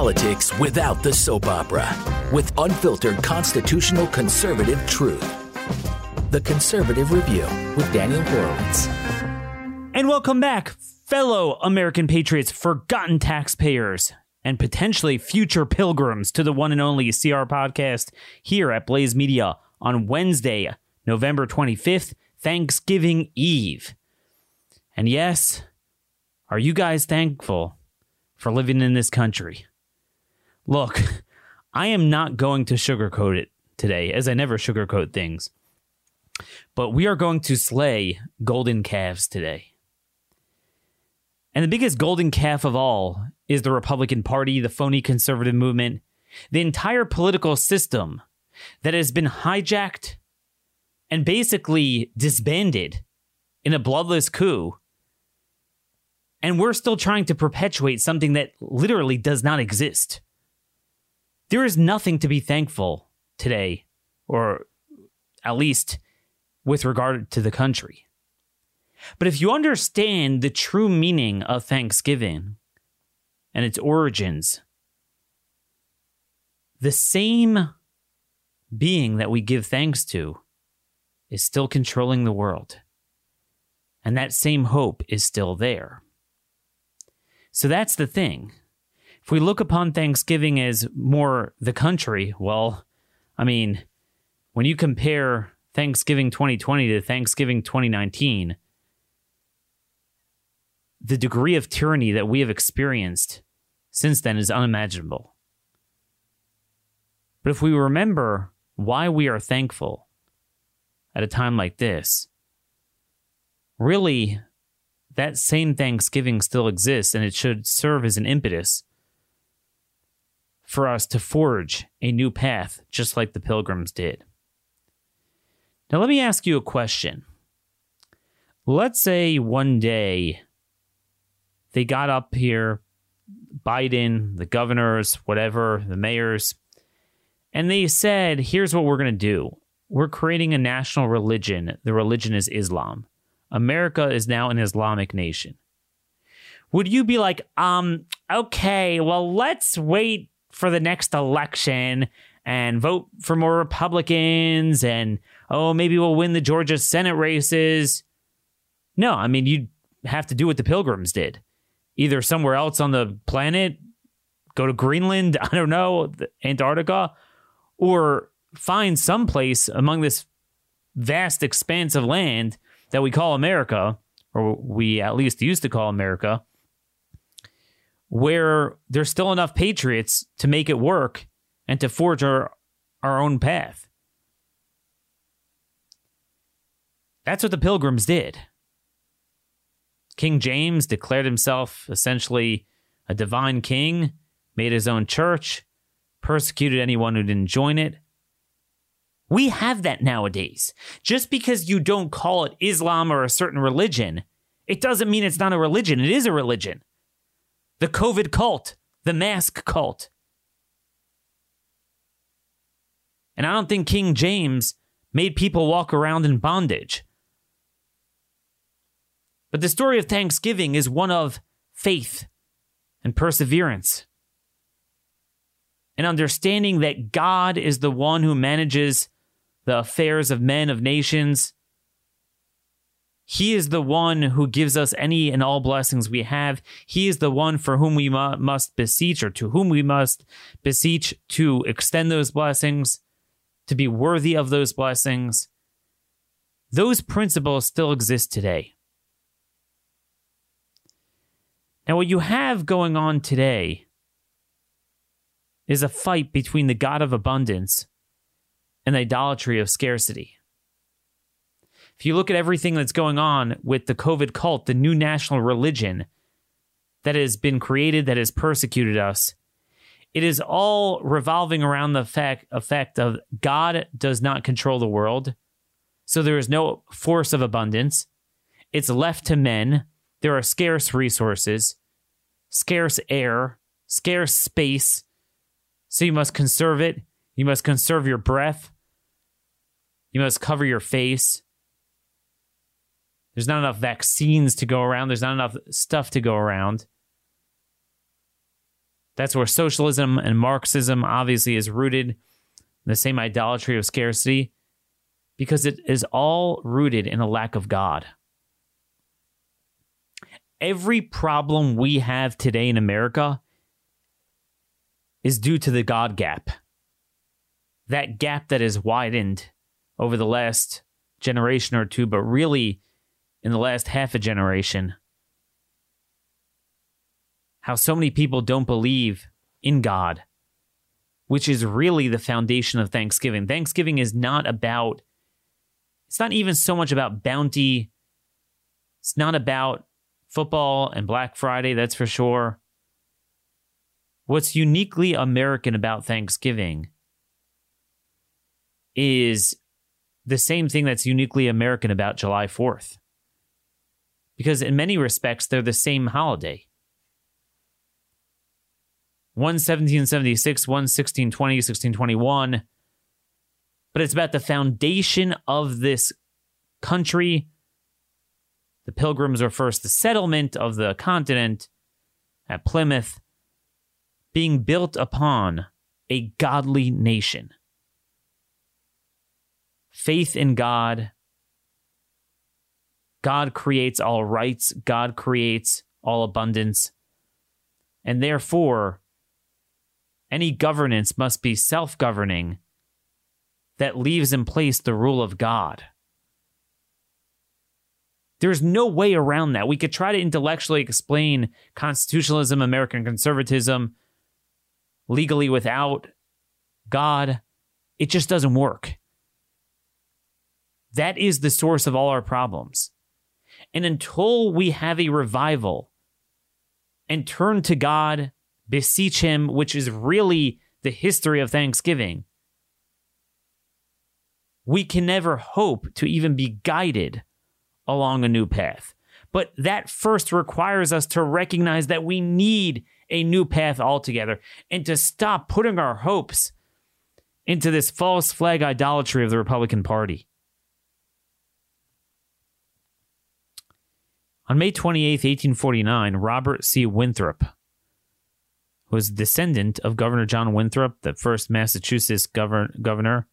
politics without the soap opera with unfiltered constitutional conservative truth. The Conservative Review with Daniel Horowitz. And welcome back, fellow American patriots, forgotten taxpayers, and potentially future pilgrims to the one and only CR podcast here at Blaze Media on Wednesday, November 25th, Thanksgiving Eve. And yes, are you guys thankful for living in this country? Look, I am not going to sugarcoat it today, as I never sugarcoat things. But we are going to slay golden calves today. And the biggest golden calf of all is the Republican Party, the phony conservative movement, the entire political system that has been hijacked and basically disbanded in a bloodless coup. And we're still trying to perpetuate something that literally does not exist. There is nothing to be thankful today, or at least with regard to the country. But if you understand the true meaning of Thanksgiving and its origins, the same being that we give thanks to is still controlling the world. And that same hope is still there. So that's the thing. If we look upon Thanksgiving as more the country, well, I mean, when you compare Thanksgiving 2020 to Thanksgiving 2019, the degree of tyranny that we have experienced since then is unimaginable. But if we remember why we are thankful at a time like this, really, that same Thanksgiving still exists and it should serve as an impetus for us to forge a new path, just like the pilgrims did. Now, let me ask you a question. Let's say one day they got up here, Biden, the governors, whatever, the mayors, and they said, here's what we're going to do. We're creating a national religion. The religion is Islam. America is now an Islamic nation. Would you be like, um, okay, well, let's wait for the next election and vote for more Republicans and, oh, maybe we'll win the Georgia Senate races? No, I mean, you'd have to do what the pilgrims did either somewhere else on the planet, go to Greenland, I don't know, Antarctica, or find some place among this vast expanse of land that we call America, or we at least used to call America, where there's still enough patriots to make it work and to forge our, our own path. That's what the pilgrims did. King James declared himself essentially a divine king, made his own church, persecuted anyone who didn't join it. We have that nowadays. Just because you don't call it Islam or a certain religion, it doesn't mean it's not a religion. It is a religion. The COVID cult, the mask cult. And I don't think King James made people walk around in bondage. But the story of Thanksgiving is one of faith and perseverance. And understanding that God is the one who manages the affairs of men, of nations. He is the one who gives us any and all blessings we have. He is the one for whom we mu- must beseech, or to whom we must beseech to extend those blessings, to be worthy of those blessings. Those principles still exist today. Now, what you have going on today is a fight between the God of abundance and the idolatry of scarcity. If you look at everything that's going on with the COVID cult, the new national religion that has been created, that has persecuted us, it is all revolving around the fact, effect of God does not control the world. So there is no force of abundance. It's left to men. There are scarce resources scarce air, scarce space. So you must conserve it. You must conserve your breath. You must cover your face. There's not enough vaccines to go around. There's not enough stuff to go around. That's where socialism and Marxism obviously is rooted the same idolatry of scarcity because it is all rooted in a lack of God. Every problem we have today in America is due to the God gap. That gap that has widened over the last generation or two, but really in the last half a generation. How so many people don't believe in God, which is really the foundation of Thanksgiving. Thanksgiving is not about, it's not even so much about bounty. It's not about football and Black Friday, that's for sure. What's uniquely American about Thanksgiving is the same thing that's uniquely American about July 4th. Because in many respects, they're the same holiday. One 1776, one 1620, 1621. But it's about the foundation of this country. The pilgrims were first the settlement of the continent at Plymouth, being built upon a godly nation faith in God. God creates all rights, God creates all abundance. And therefore, any governance must be self governing that leaves in place the rule of God. There's no way around that. We could try to intellectually explain constitutionalism, American conservatism legally without God. It just doesn't work. That is the source of all our problems. And until we have a revival and turn to God, beseech Him, which is really the history of Thanksgiving, we can never hope to even be guided along a new path. But that first requires us to recognize that we need a new path altogether and to stop putting our hopes into this false flag idolatry of the Republican Party. On May 28, 1849, Robert C. Winthrop, who was a descendant of Governor John Winthrop, the first Massachusetts govern- governor,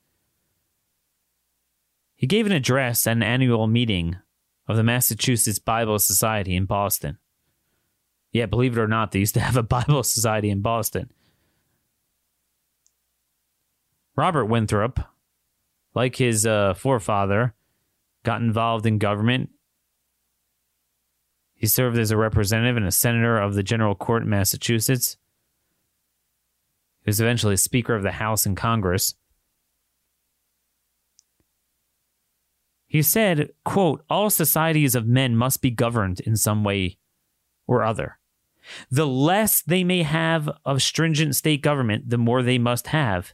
he gave an address at an annual meeting of the Massachusetts Bible Society in Boston. Yeah, believe it or not, they used to have a Bible Society in Boston. Robert Winthrop, like his uh, forefather, got involved in government he served as a representative and a senator of the General Court in Massachusetts. He was eventually Speaker of the House and Congress. He said, quote, all societies of men must be governed in some way or other. The less they may have of stringent state government, the more they must have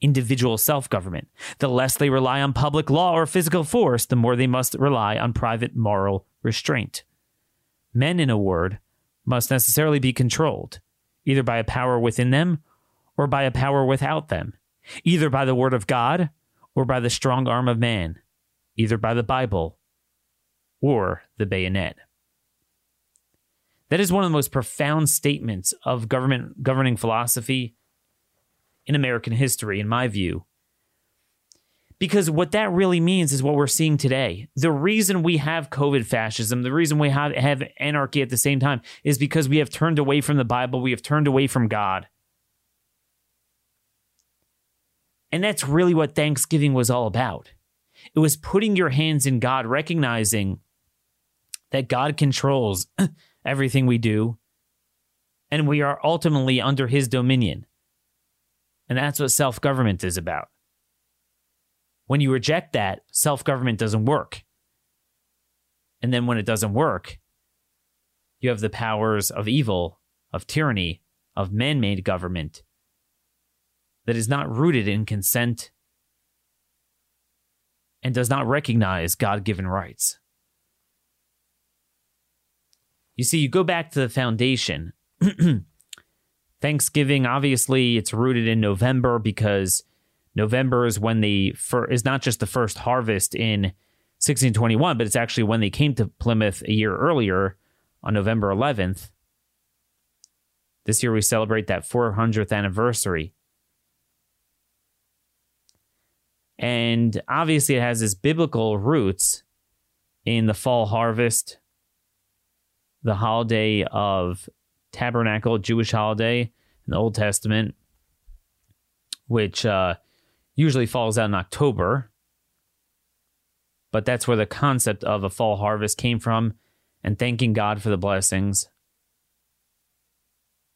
individual self government. The less they rely on public law or physical force, the more they must rely on private moral restraint. Men, in a word, must necessarily be controlled, either by a power within them or by a power without them, either by the word of God or by the strong arm of man, either by the Bible or the bayonet. That is one of the most profound statements of government governing philosophy in American history, in my view. Because what that really means is what we're seeing today. The reason we have COVID fascism, the reason we have, have anarchy at the same time, is because we have turned away from the Bible, we have turned away from God. And that's really what Thanksgiving was all about. It was putting your hands in God, recognizing that God controls everything we do, and we are ultimately under his dominion. And that's what self government is about. When you reject that, self government doesn't work. And then when it doesn't work, you have the powers of evil, of tyranny, of man made government that is not rooted in consent and does not recognize God given rights. You see, you go back to the foundation. Thanksgiving, obviously, it's rooted in November because November is when the fir- is not just the first harvest in 1621, but it's actually when they came to Plymouth a year earlier on November 11th. This year we celebrate that 400th anniversary. And obviously, it has its biblical roots in the fall harvest, the holiday of tabernacle, Jewish holiday in the Old Testament, which uh, usually falls out in October. But that's where the concept of a fall harvest came from and thanking God for the blessings.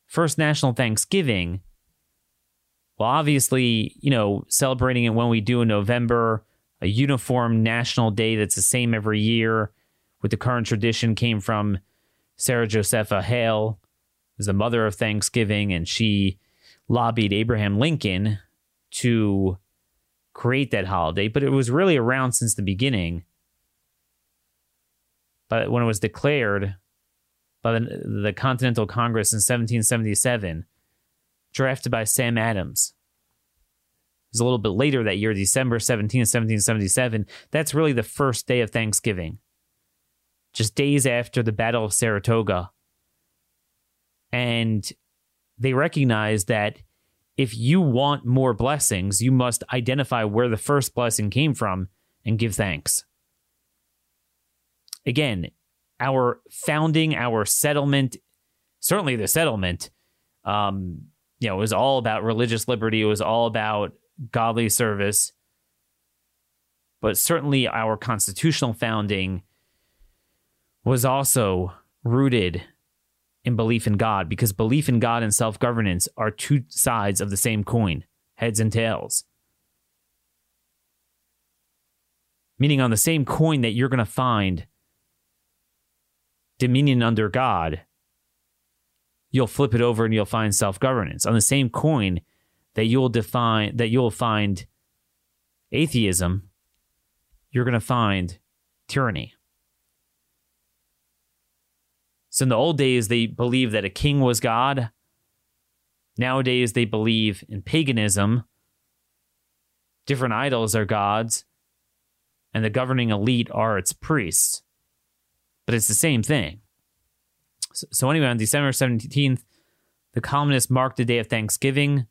First National Thanksgiving well, obviously, you know, celebrating it when we do in November, a uniform national day that's the same every year, with the current tradition came from Sarah Josepha Hale, who's the mother of Thanksgiving, and she lobbied Abraham Lincoln to create that holiday, but it was really around since the beginning. But when it was declared by the, the Continental Congress in 1777, drafted by Sam Adams. It was a little bit later that year, December 17, 1777. That's really the first day of Thanksgiving, just days after the Battle of Saratoga. And they recognize that if you want more blessings, you must identify where the first blessing came from and give thanks. Again, our founding, our settlement, certainly the settlement, um, you know, it was all about religious liberty. It was all about godly service. But certainly our constitutional founding was also rooted in belief in God because belief in God and self governance are two sides of the same coin, heads and tails. Meaning, on the same coin that you're going to find dominion under God, you'll flip it over and you'll find self governance. On the same coin that you'll define that you'll find atheism, you're going to find tyranny. So in the old days, they believed that a king was God. Nowadays, they believe in paganism. Different idols are gods, and the governing elite are its priests. But it's the same thing. So, anyway, on December 17th, the columnists marked the day of Thanksgiving.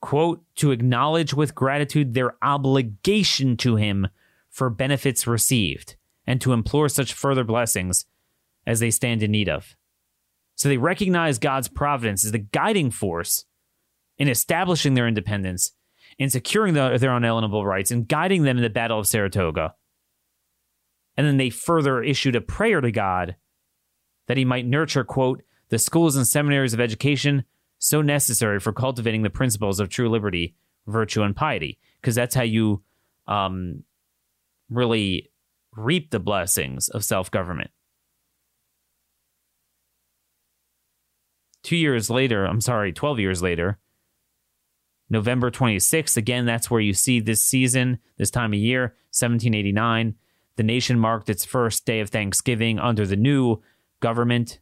Quote, to acknowledge with gratitude their obligation to him for benefits received and to implore such further blessings as they stand in need of. So they recognize God's providence as the guiding force in establishing their independence, in securing the, their unalienable rights, and guiding them in the Battle of Saratoga. And then they further issued a prayer to God that he might nurture, quote, the schools and seminaries of education so necessary for cultivating the principles of true liberty, virtue, and piety. Because that's how you um, really reap the blessings of self government. Two years later, I'm sorry, 12 years later, November 26th, again, that's where you see this season, this time of year, 1789. The nation marked its first day of Thanksgiving under the new government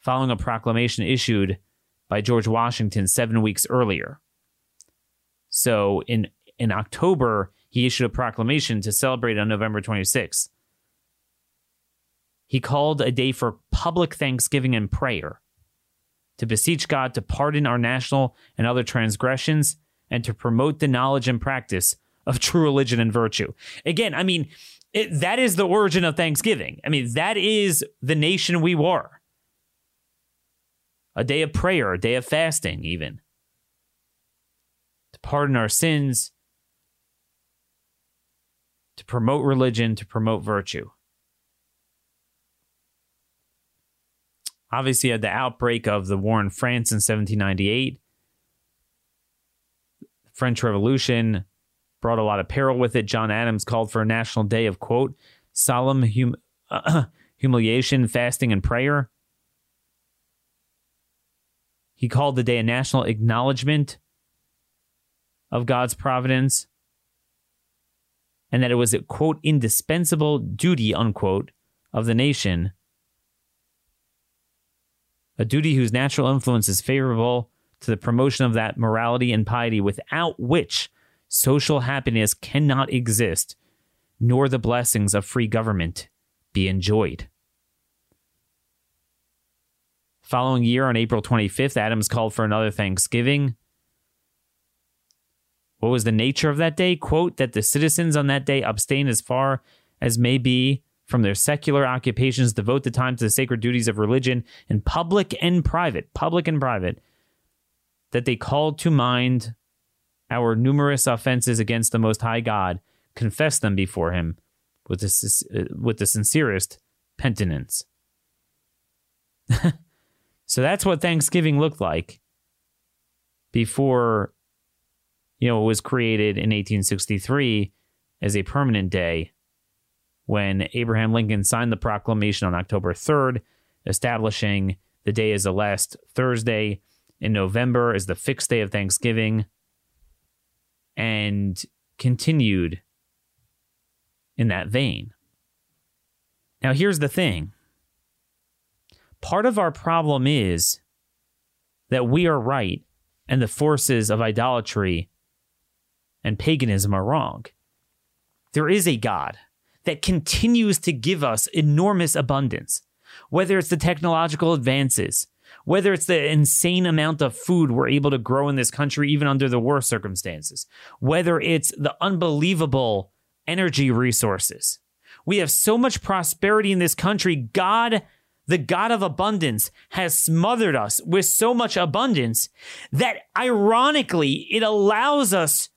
following a proclamation issued by George Washington seven weeks earlier. So in, in October, he issued a proclamation to celebrate on November 26th. He called a day for public thanksgiving and prayer, to beseech God to pardon our national and other transgressions, and to promote the knowledge and practice of true religion and virtue. Again, I mean, it, that is the origin of Thanksgiving. I mean, that is the nation we were. A day of prayer, a day of fasting, even. To pardon our sins, to promote religion, to promote virtue. Obviously, at the outbreak of the war in France in 1798, French Revolution, brought a lot of peril with it. John Adams called for a national day of, quote, solemn hum- humiliation, fasting, and prayer. He called the day a national acknowledgement of God's providence and that it was a, quote, indispensable duty, unquote, of the nation. A duty whose natural influence is favorable to the promotion of that morality and piety without which social happiness cannot exist, nor the blessings of free government be enjoyed. Following year, on April 25th, Adams called for another Thanksgiving. What was the nature of that day? Quote, that the citizens on that day abstain as far as may be from their secular occupations, devote the time to the sacred duties of religion in public and private, public and private, that they call to mind our numerous offenses against the Most High God, confess them before Him with the, uh, with the sincerest penitence. so that's what Thanksgiving looked like before, you know, it was created in 1863 as a permanent day when Abraham Lincoln signed the proclamation on October 3rd, establishing the day as the last Thursday in November as the fixed day of Thanksgiving, and continued in that vein. Now, here's the thing part of our problem is that we are right and the forces of idolatry and paganism are wrong. There is a God that continues to give us enormous abundance, whether it's the technological advances, whether it's the insane amount of food we're able to grow in this country, even under the worst circumstances, whether it's the unbelievable energy resources. We have so much prosperity in this country. God, the God of abundance, has smothered us with so much abundance that ironically, it allows us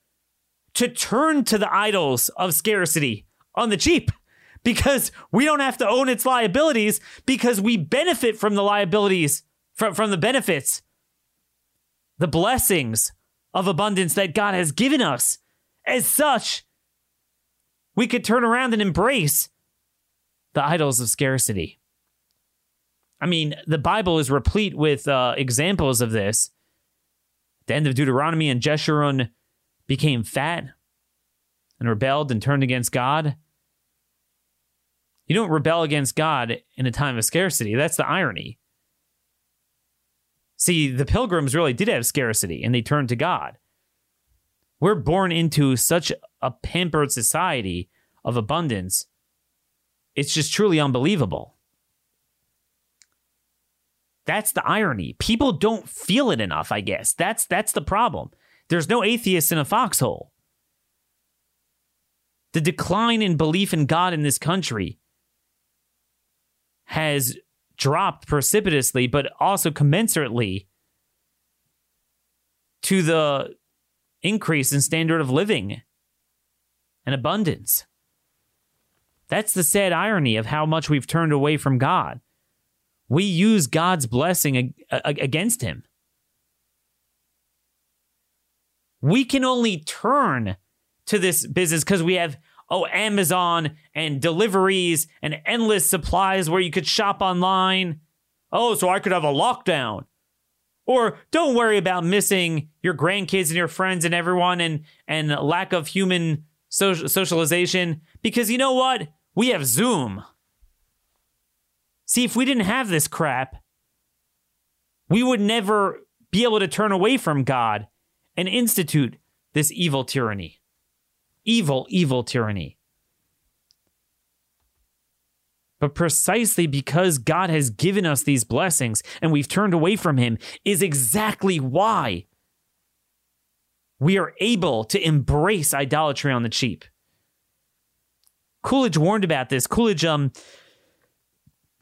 to turn to the idols of scarcity on the cheap because we don't have to own its liabilities because we benefit from the liabilities, from, from the benefits, the blessings of abundance that God has given us. As such, we could turn around and embrace the idols of scarcity. I mean, the Bible is replete with uh, examples of this. The end of Deuteronomy and Jeshurun became fat and rebelled and turned against God. You don't rebel against God in a time of scarcity. That's the irony. See, the pilgrims really did have scarcity and they turned to God. We're born into such a pampered society of abundance. It's just truly unbelievable. That's the irony. People don't feel it enough, I guess. That's that's the problem. There's no atheists in a foxhole. The decline in belief in God in this country has dropped precipitously, but also commensurately to the increase in standard of living and abundance. That's the sad irony of how much we've turned away from God. We use God's blessing against Him. We can only turn to this business because we have oh Amazon and deliveries and endless supplies where you could shop online. Oh, so I could have a lockdown. Or don't worry about missing your grandkids and your friends and everyone and and lack of human social, socialization because you know what? We have Zoom. See, if we didn't have this crap, we would never be able to turn away from God and institute this evil tyranny evil, evil tyranny. But precisely because God has given us these blessings and we've turned away from Him is exactly why we are able to embrace idolatry on the cheap. Coolidge warned about this. Coolidge, um,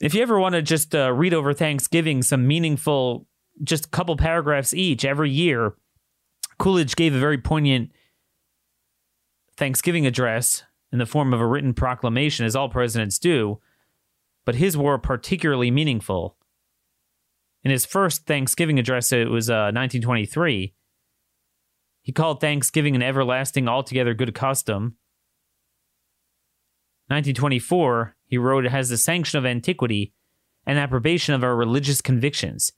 if you ever want to just uh, read over Thanksgiving, some meaningful, just a couple paragraphs each every year, Coolidge gave a very poignant Thanksgiving address in the form of a written proclamation, as all presidents do, but his were particularly meaningful. In his first Thanksgiving address, it was uh, 1923, he called Thanksgiving an everlasting, altogether good custom. 1924, he wrote, It has the sanction of antiquity and approbation of our religious convictions,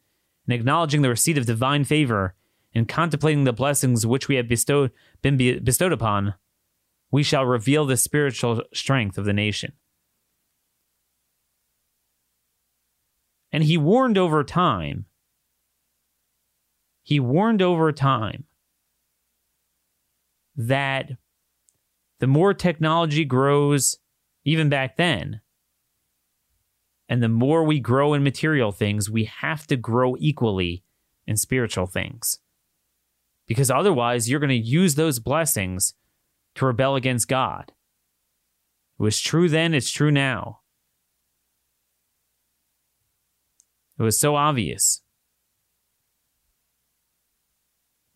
in acknowledging the receipt of divine favor and contemplating the blessings which we have bestowed, been bestowed upon we shall reveal the spiritual strength of the nation. And he warned over time. He warned over time that the more technology grows, even back then, And the more we grow in material things, we have to grow equally in spiritual things. Because otherwise, you're going to use those blessings to rebel against God. It was true then, it's true now. It was so obvious.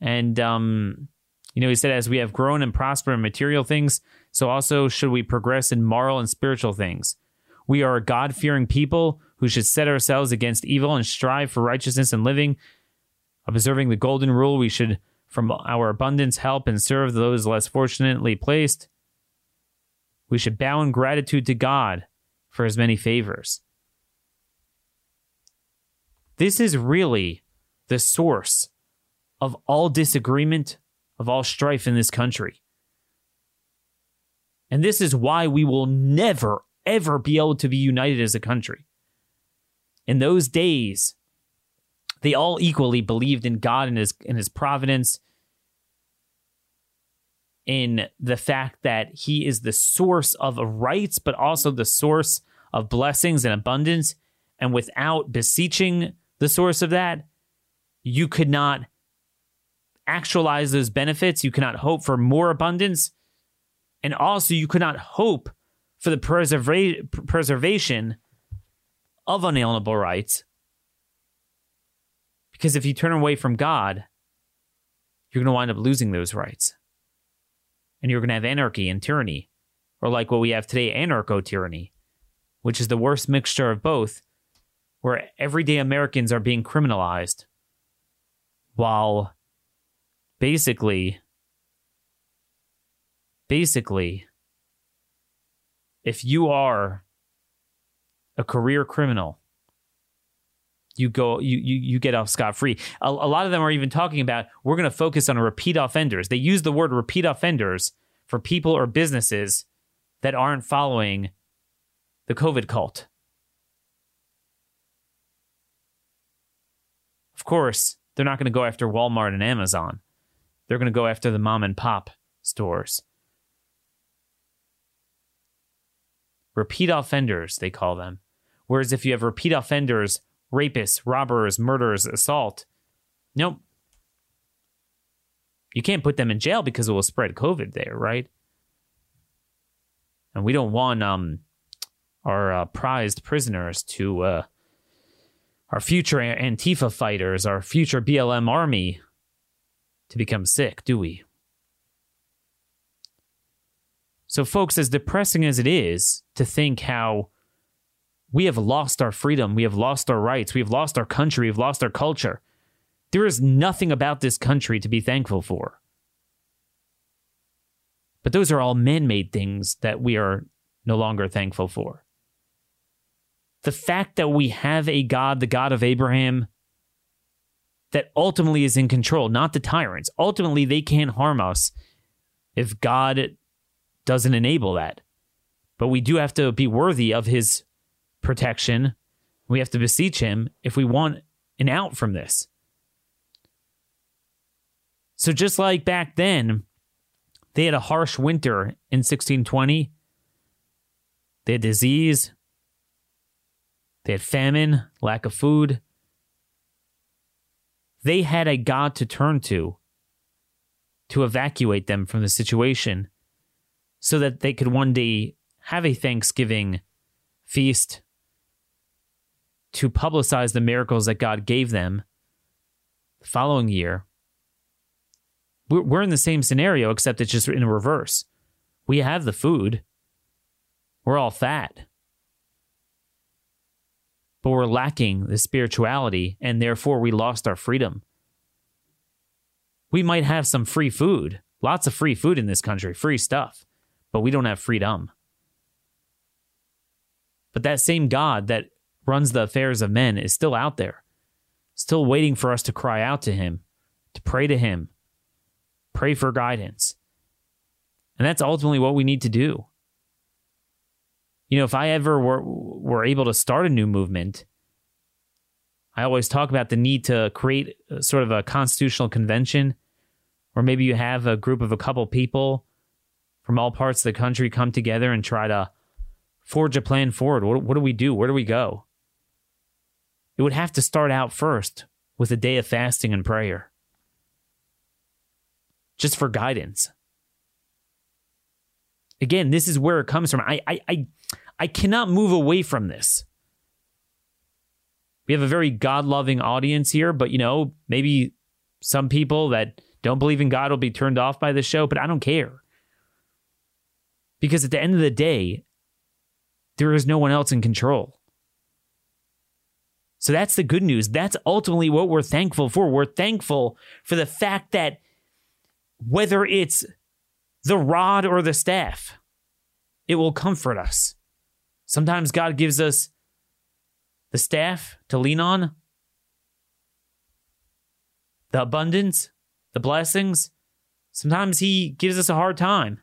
And, um, you know, he said, as we have grown and prospered in material things, so also should we progress in moral and spiritual things. We are a God fearing people who should set ourselves against evil and strive for righteousness and living. Observing the golden rule, we should, from our abundance, help and serve those less fortunately placed. We should bow in gratitude to God for his many favors. This is really the source of all disagreement, of all strife in this country. And this is why we will never, ever be able to be united as a country. In those days, they all equally believed in God and his, in his providence, in the fact that he is the source of rights, but also the source of blessings and abundance. And without beseeching the source of that, you could not actualize those benefits. You cannot hope for more abundance. And also, you could not hope for the preserva- preservation of unalienable rights. Because if you turn away from God, you're going to wind up losing those rights. And you're going to have anarchy and tyranny, or like what we have today, anarcho tyranny, which is the worst mixture of both where everyday Americans are being criminalized while basically basically if you are a career criminal you go you you, you get off scot free a, a lot of them are even talking about we're going to focus on repeat offenders they use the word repeat offenders for people or businesses that aren't following the covid cult Of course, they're not going to go after Walmart and Amazon. They're going to go after the mom and pop stores. Repeat offenders, they call them. Whereas if you have repeat offenders, rapists, robbers, murderers, assault, nope. You can't put them in jail because it will spread COVID there, right? And we don't want um, our uh, prized prisoners to uh, our future Antifa fighters, our future BLM army to become sick, do we? So, folks, as depressing as it is to think how we have lost our freedom, we have lost our rights, we have lost our country, we've lost our culture, there is nothing about this country to be thankful for. But those are all man made things that we are no longer thankful for the fact that we have a God, the God of Abraham, that ultimately is in control, not the tyrants. Ultimately, they can't harm us if God doesn't enable that. But we do have to be worthy of his protection. We have to beseech him if we want an out from this. So, just like back then, they had a harsh winter in 1620. They had disease, they had famine, lack of food. They had a God to turn to to evacuate them from the situation so that they could one day have a Thanksgiving feast to publicize the miracles that God gave them the following year. We're in the same scenario, except it's just in reverse. We have the food, we're all fat but we're lacking the spirituality, and therefore we lost our freedom. We might have some free food, lots of free food in this country, free stuff, but we don't have freedom. But that same God that runs the affairs of men is still out there, still waiting for us to cry out to Him, to pray to Him, pray for guidance. And that's ultimately what we need to do you know, if I ever were were able to start a new movement, I always talk about the need to create sort of a constitutional convention, or maybe you have a group of a couple people from all parts of the country come together and try to forge a plan forward. What, what do we do? Where do we go? It would have to start out first with a day of fasting and prayer. Just for guidance. Again, this is where it comes from. I I I, I cannot move away from this. We have a very God-loving audience here, but you know, maybe some people that don't believe in God will be turned off by the show, but I don't care. Because at the end of the day, there is no one else in control. So that's the good news. That's ultimately what we're thankful for. We're thankful for the fact that whether it's the rod or the staff, it will comfort us. Sometimes God gives us the staff to lean on, the abundance, the blessings. Sometimes He gives us a hard time.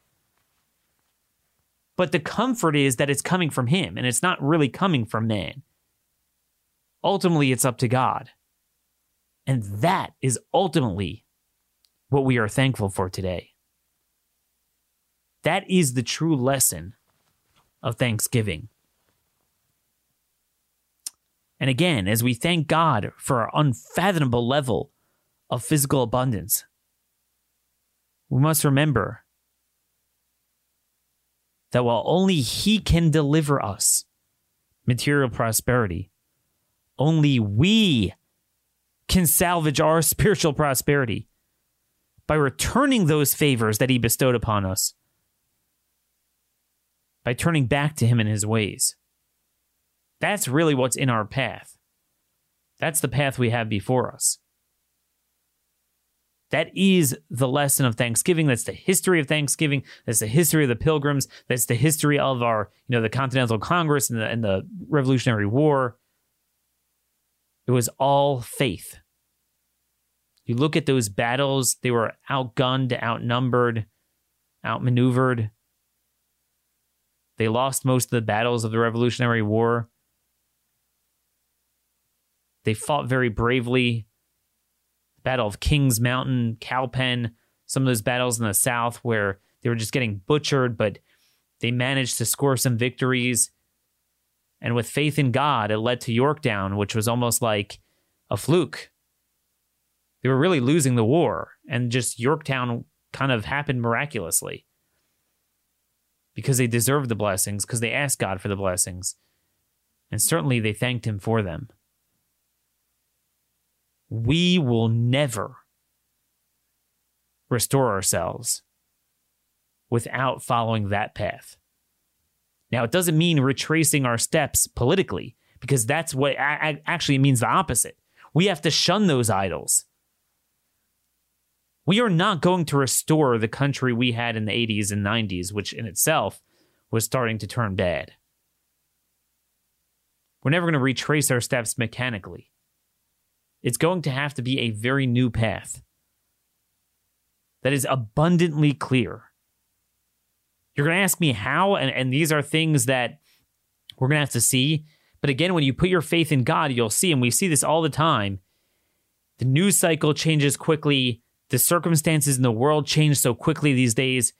But the comfort is that it's coming from Him and it's not really coming from man. Ultimately, it's up to God. And that is ultimately what we are thankful for today. That is the true lesson of Thanksgiving. And again, as we thank God for our unfathomable level of physical abundance, we must remember that while only He can deliver us material prosperity, only we can salvage our spiritual prosperity by returning those favors that He bestowed upon us, by turning back to Him in His ways. That's really what's in our path. That's the path we have before us. That is the lesson of Thanksgiving. That's the history of Thanksgiving. That's the history of the Pilgrims. That's the history of our, you know, the Continental Congress and the, and the Revolutionary War. It was all faith. You look at those battles, they were outgunned, outnumbered, outmaneuvered. They lost most of the battles of the Revolutionary War. They fought very bravely. The Battle of Kings Mountain, Cowpen, some of those battles in the South where they were just getting butchered, but they managed to score some victories. And with faith in God, it led to Yorktown, which was almost like a fluke. They were really losing the war, and just Yorktown kind of happened miraculously because they deserved the blessings, because they asked God for the blessings. And certainly they thanked Him for them we will never restore ourselves without following that path. Now, it doesn't mean retracing our steps politically, because that's what actually means the opposite. We have to shun those idols. We are not going to restore the country we had in the 80s and 90s, which in itself was starting to turn bad. We're never going to retrace our steps mechanically. It's going to have to be a very new path that is abundantly clear. You're going to ask me how, and, and these are things that we're going to have to see. But again, when you put your faith in God, you'll see, and we see this all the time. The news cycle changes quickly, the circumstances in the world change so quickly these days.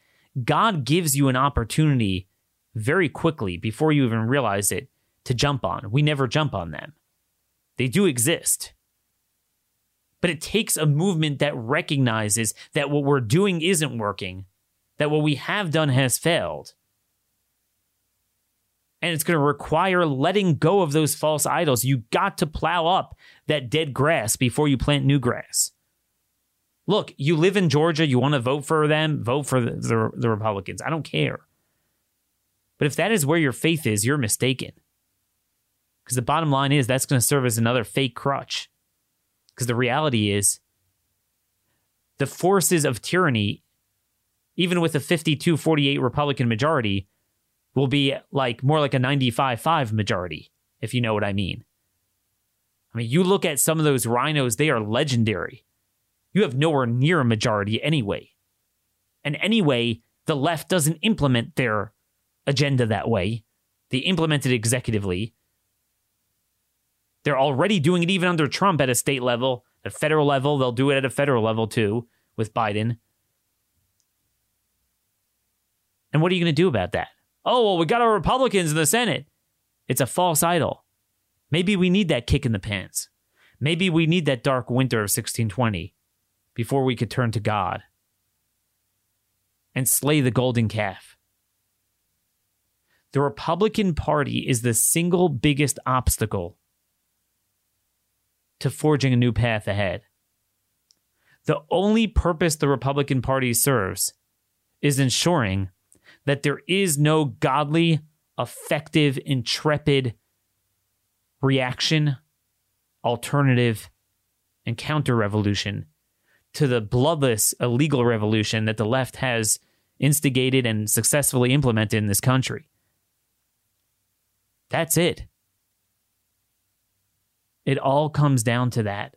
God gives you an opportunity very quickly before you even realize it to jump on. We never jump on them, they do exist but it takes a movement that recognizes that what we're doing isn't working, that what we have done has failed. And it's going to require letting go of those false idols. You got to plow up that dead grass before you plant new grass. Look, you live in Georgia, you want to vote for them, vote for the, the, the Republicans. I don't care. But if that is where your faith is, you're mistaken. Because the bottom line is that's going to serve as another fake crutch. Because the reality is, the forces of tyranny, even with a 52 48 Republican majority, will be like more like a 95 5 majority, if you know what I mean. I mean, you look at some of those RINOs, they are legendary. You have nowhere near a majority anyway. And anyway, the left doesn't implement their agenda that way. They implement it executively. They're already doing it even under Trump at a state level, at a federal level. They'll do it at a federal level too with Biden. And what are you going to do about that? Oh, well, we got our Republicans in the Senate. It's a false idol. Maybe we need that kick in the pants. Maybe we need that dark winter of 1620 before we could turn to God and slay the golden calf. The Republican Party is the single biggest obstacle to forging a new path ahead. The only purpose the Republican Party serves is ensuring that there is no godly, effective, intrepid reaction, alternative, and counter revolution to the bloodless, illegal revolution that the left has instigated and successfully implemented in this country. That's it. It all comes down to that.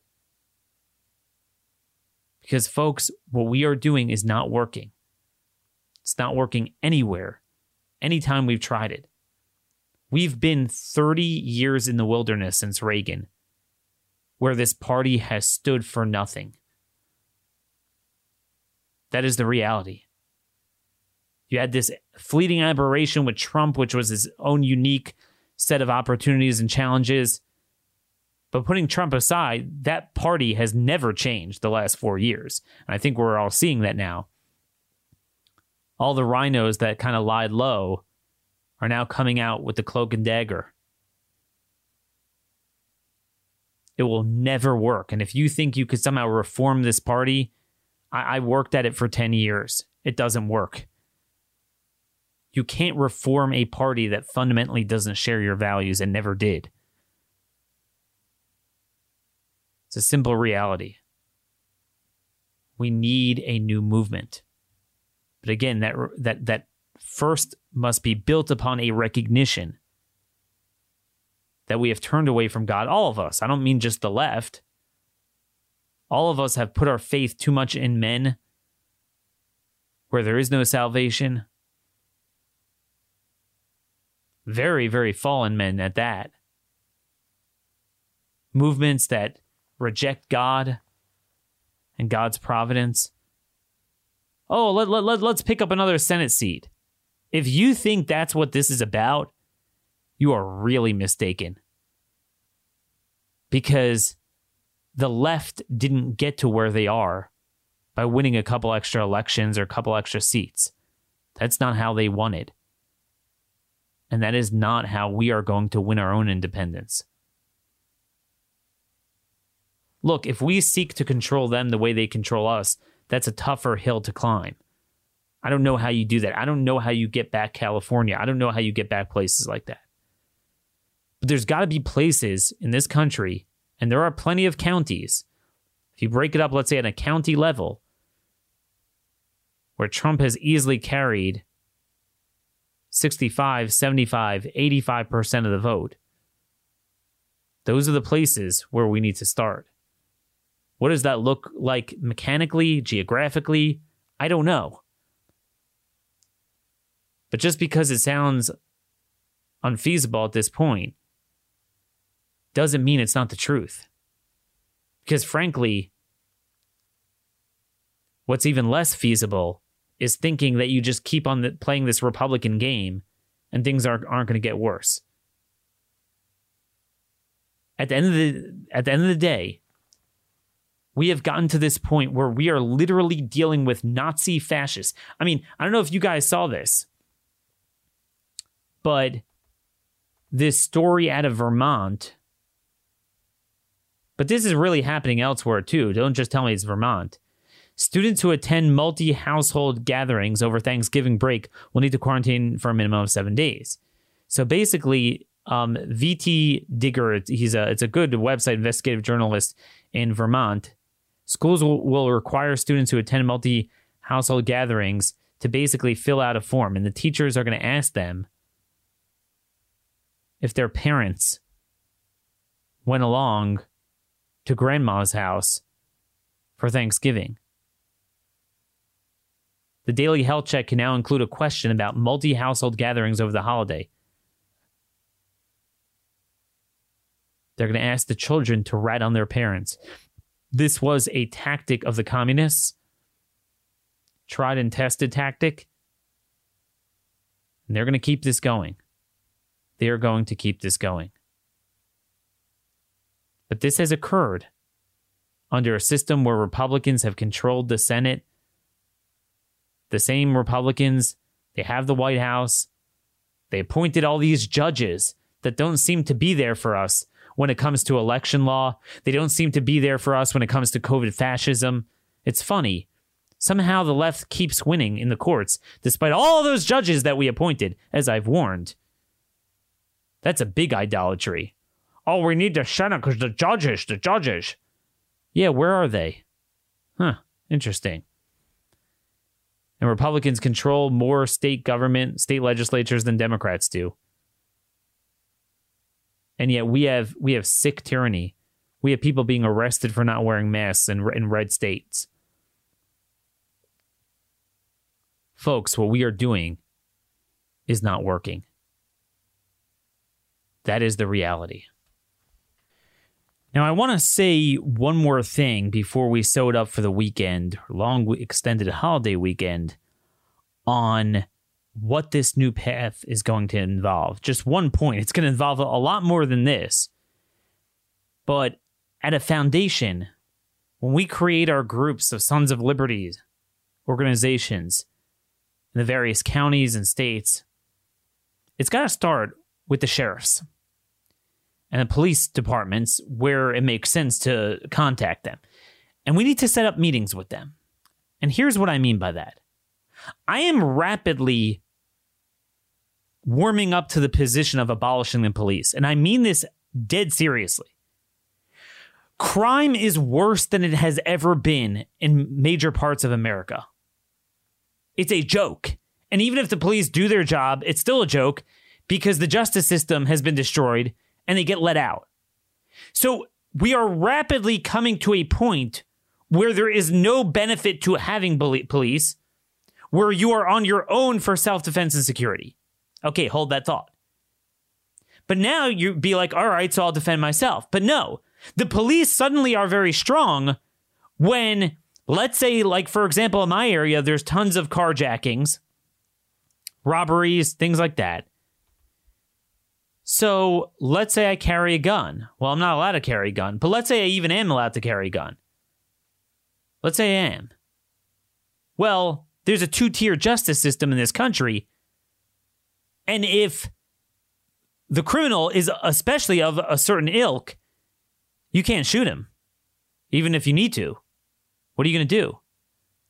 Because, folks, what we are doing is not working. It's not working anywhere, anytime we've tried it. We've been 30 years in the wilderness since Reagan, where this party has stood for nothing. That is the reality. You had this fleeting aberration with Trump, which was his own unique set of opportunities and challenges. But putting Trump aside, that party has never changed the last four years. And I think we're all seeing that now. All the RINOs that kind of lied low are now coming out with the cloak and dagger. It will never work. And if you think you could somehow reform this party, I, I worked at it for 10 years. It doesn't work. You can't reform a party that fundamentally doesn't share your values and never did. It's a simple reality. We need a new movement. But again, that that that first must be built upon a recognition that we have turned away from God. All of us. I don't mean just the left. All of us have put our faith too much in men where there is no salvation very, very fallen men at that. Movements that reject God and God's providence. Oh, let, let, let, let's pick up another Senate seat. If you think that's what this is about, you are really mistaken. Because the left didn't get to where they are by winning a couple extra elections or a couple extra seats. That's not how they won it. And that is not how we are going to win our own independence. Look, if we seek to control them the way they control us, that's a tougher hill to climb. I don't know how you do that. I don't know how you get back California. I don't know how you get back places like that. But there's got to be places in this country, and there are plenty of counties. If you break it up, let's say at a county level, where Trump has easily carried 65, 75, 85% of the vote. Those are the places where we need to start. What does that look like mechanically, geographically? I don't know. But just because it sounds unfeasible at this point doesn't mean it's not the truth. Because frankly, what's even less feasible is thinking that you just keep on the, playing this Republican game and things aren't aren't going to get worse. At the end of the at the end of the day, we have gotten to this point where we are literally dealing with Nazi fascists. I mean, I don't know if you guys saw this, but this story out of Vermont. But this is really happening elsewhere too. Don't just tell me it's Vermont. Students who attend multi household gatherings over Thanksgiving break will need to quarantine for a minimum of seven days. So basically, um, VT Digger, he's a it's a good website investigative journalist in Vermont. Schools will, will require students who attend multi household gatherings to basically fill out a form, and the teachers are going to ask them if their parents went along to grandma's house for Thanksgiving. The daily health check can now include a question about multi household gatherings over the holiday. They're going to ask the children to rat on their parents. This was a tactic of the communists, tried and tested tactic. And they're going to keep this going. They are going to keep this going. But this has occurred under a system where Republicans have controlled the Senate. The same Republicans, they have the White House. They appointed all these judges that don't seem to be there for us when it comes to election law. They don't seem to be there for us when it comes to COVID fascism. It's funny. Somehow the left keeps winning in the courts, despite all those judges that we appointed, as I've warned. That's a big idolatry. Oh, we need the Senate because the judges, the judges. Yeah, where are they? Huh, interesting. And Republicans control more state government, state legislatures than Democrats do. And yet we have we have sick tyranny. We have people being arrested for not wearing masks in, in red states. Folks, what we are doing is not working. That is the reality. Now, I want to say one more thing before we sew it up for the weekend, long extended holiday weekend, on what this new path is going to involve. Just one point. It's going to involve a lot more than this. But at a foundation, when we create our groups of Sons of Liberty organizations in the various counties and states, it's got to start with the sheriffs and the police departments where it makes sense to contact them. And we need to set up meetings with them. And here's what I mean by that I am rapidly warming up to the position of abolishing the police. And I mean this dead seriously. Crime is worse than it has ever been in major parts of America. It's a joke. And even if the police do their job, it's still a joke because the justice system has been destroyed and they get let out. So we are rapidly coming to a point where there is no benefit to having police, where you are on your own for self defense and security. Okay, hold that thought. But now you'd be like, all right, so I'll defend myself. But no, the police suddenly are very strong when, let's say, like, for example, in my area, there's tons of carjackings, robberies, things like that. So let's say I carry a gun. Well, I'm not allowed to carry a gun, but let's say I even am allowed to carry a gun. Let's say I am. Well, there's a two tier justice system in this country. And if the criminal is especially of a certain ilk, you can't shoot him, even if you need to. What are you going to do?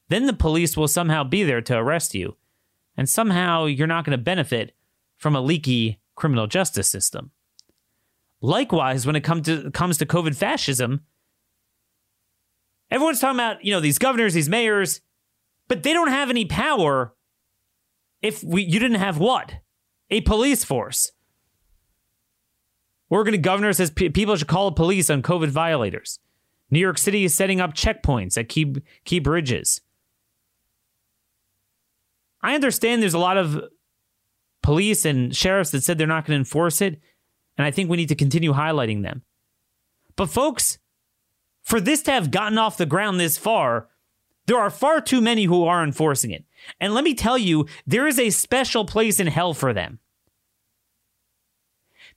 Then the police will somehow be there to arrest you. And somehow you're not going to benefit from a leaky criminal justice system. Likewise, when it come to, comes to COVID fascism, everyone's talking about, you know, these governors, these mayors, but they don't have any power if we, you didn't have what? A police force. Oregon governor says p- people should call the police on COVID violators. New York City is setting up checkpoints at key, key bridges. I understand there's a lot of police and sheriffs that said they're not going to enforce it. And I think we need to continue highlighting them. But, folks, for this to have gotten off the ground this far, there are far too many who are enforcing it. And let me tell you, there is a special place in hell for them.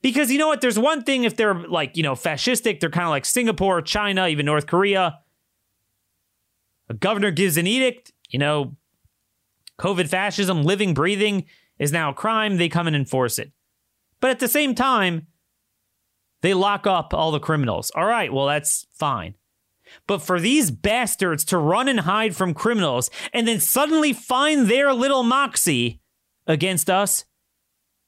Because you know what? There's one thing if they're like, you know, fascistic, they're kind of like Singapore, China, even North Korea. A governor gives an edict, you know, COVID fascism, living, breathing is now a crime, they come and enforce it. But at the same time, they lock up all the criminals. All right, well, that's fine. But for these bastards to run and hide from criminals and then suddenly find their little moxie against us,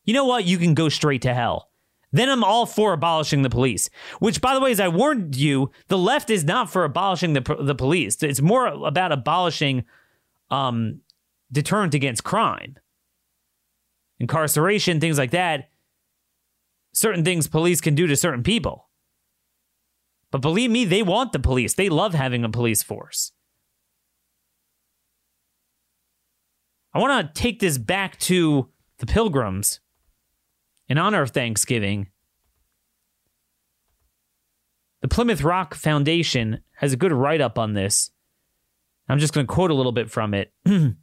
you know what? You can go straight to hell. Then I'm all for abolishing the police. Which, by the way, as I warned you, the left is not for abolishing the the police. It's more about abolishing um, deterrent against crime incarceration, things like that, certain things police can do to certain people. But believe me, they want the police. They love having a police force. I want to take this back to the pilgrims in honor of Thanksgiving. The Plymouth Rock Foundation has a good write up on this. I'm just going to quote a little bit from it.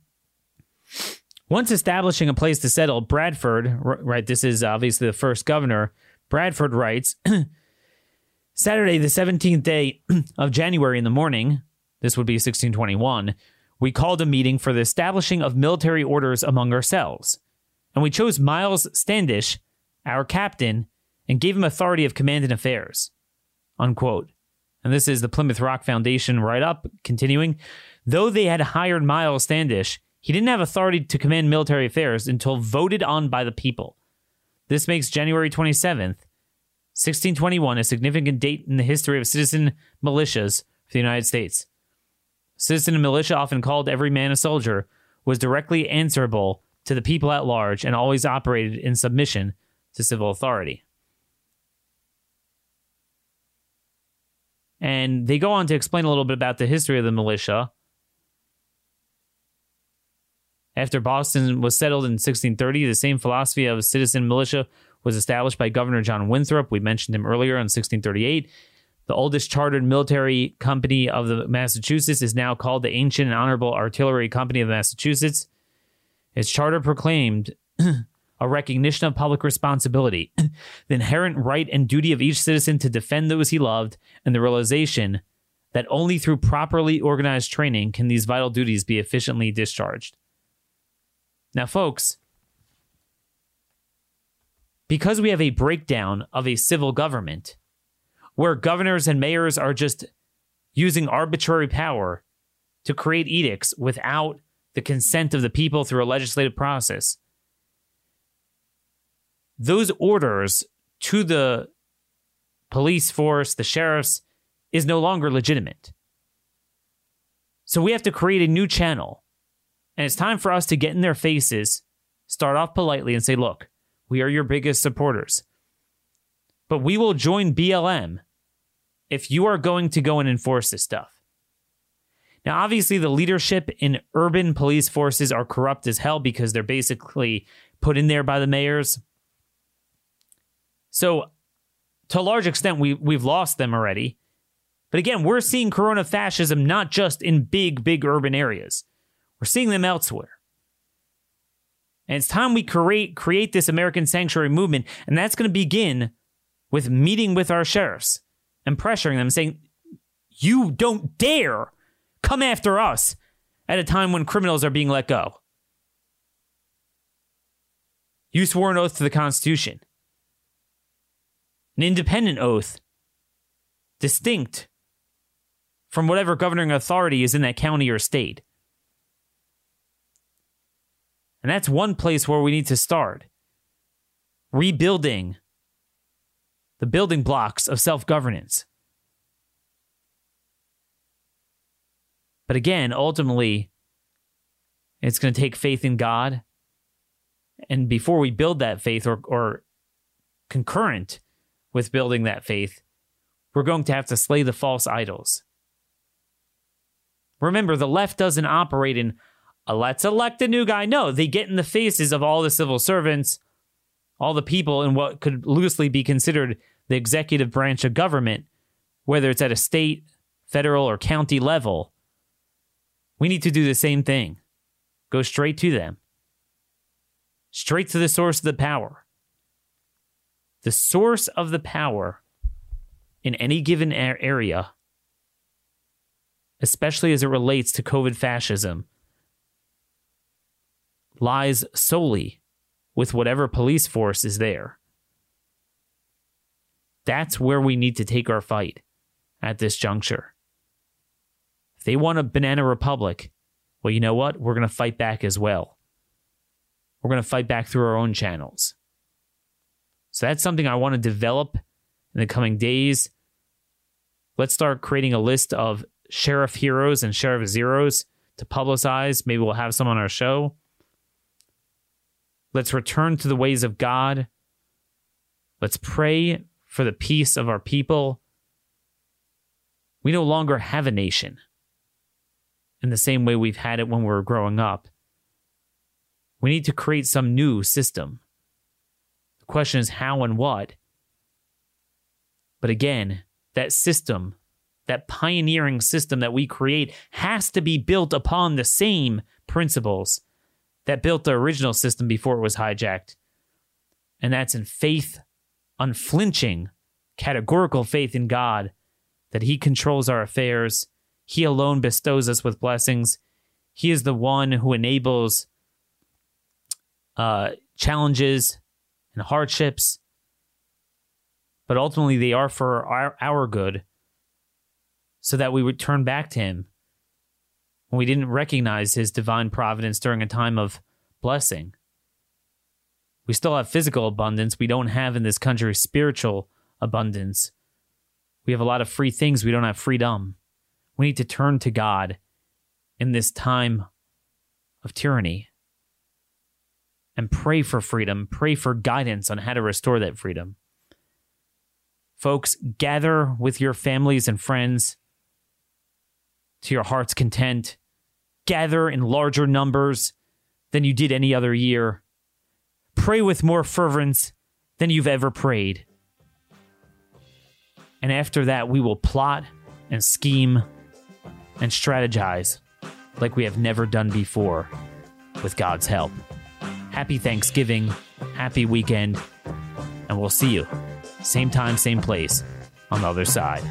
Once establishing a place to settle, Bradford, right, this is obviously the first governor, Bradford writes, Saturday, the 17th day of January in the morning, this would be 1621, we called a meeting for the establishing of military orders among ourselves. And we chose Miles Standish, our captain, and gave him authority of command in affairs. Unquote. And this is the Plymouth Rock Foundation write up, continuing. Though they had hired Miles Standish, he didn't have authority to command military affairs until voted on by the people. This makes January 27th 1621, a significant date in the history of citizen militias for the United States. Citizen militia, often called every man a soldier, was directly answerable to the people at large and always operated in submission to civil authority. And they go on to explain a little bit about the history of the militia. After Boston was settled in 1630, the same philosophy of citizen militia was established by Governor John Winthrop. We mentioned him earlier in 1638. The oldest chartered military company of the Massachusetts is now called the Ancient and Honorable Artillery Company of Massachusetts. Its charter proclaimed a recognition of public responsibility, the inherent right and duty of each citizen to defend those he loved, and the realization that only through properly organized training can these vital duties be efficiently discharged. Now, folks, because we have a breakdown of a civil government where governors and mayors are just using arbitrary power to create edicts without the consent of the people through a legislative process. Those orders to the police force, the sheriffs, is no longer legitimate. So we have to create a new channel. And it's time for us to get in their faces, start off politely, and say, look, we are your biggest supporters. But we will join BLM if you are going to go and enforce this stuff. Now, obviously, the leadership in urban police forces are corrupt as hell because they're basically put in there by the mayors. So, to a large extent, we, we've lost them already. But again, we're seeing corona fascism not just in big, big urban areas, we're seeing them elsewhere. And it's time we create create this American sanctuary movement, and that's going to begin with meeting with our sheriffs and pressuring them, saying, "You don't dare come after us at a time when criminals are being let go." You swore an oath to the Constitution, an independent oath, distinct from whatever governing authority is in that county or state. And that's one place where we need to start rebuilding the building blocks of self governance. But again, ultimately, it's going to take faith in God. And before we build that faith, or, or concurrent with building that faith, we're going to have to slay the false idols. Remember, the left doesn't operate in Uh, let's elect a new guy. No, they get in the faces of all the civil servants, all the people in what could loosely be considered the executive branch of government, whether it's at a state, federal, or county level. We need to do the same thing. Go straight to them, straight to the source of the power. The source of the power in any given area, especially as it relates to COVID fascism lies solely with whatever police force is there. That's where we need to take our fight at this juncture. If they want a banana republic, well, you know what? We're going to fight back as well. We're going to fight back through our own channels. So that's something I want to develop in the coming days. Let's start creating a list of sheriff heroes and sheriff zeros to publicize. Maybe we'll have some on our show. Let's return to the ways of God. Let's pray for the peace of our people. We no longer have a nation in the same way we've had it when we were growing up. We need to create some new system. The question is how and what. But again, that system, that pioneering system that we create, has to be built upon the same principles that built the original system before it was hijacked. And that's in faith, unflinching categorical faith in God that He controls our affairs. He alone bestows us with blessings. He is the one who enables uh, challenges and hardships, but ultimately they are for our, our good so that we would turn back to Him when we didn't recognize His divine providence during a time of blessing. We still have physical abundance. We don't have in this country spiritual abundance. We have a lot of free things. We don't have freedom. We need to turn to God in this time of tyranny and pray for freedom, pray for guidance on how to restore that freedom. Folks, gather with your families and friends to your heart's content. Gather in larger numbers than you did any other year. Pray with more fervence than you've ever prayed. And after that, we will plot and scheme and strategize like we have never done before with God's help. Happy Thanksgiving, happy weekend, and we'll see you same time, same place on the other side.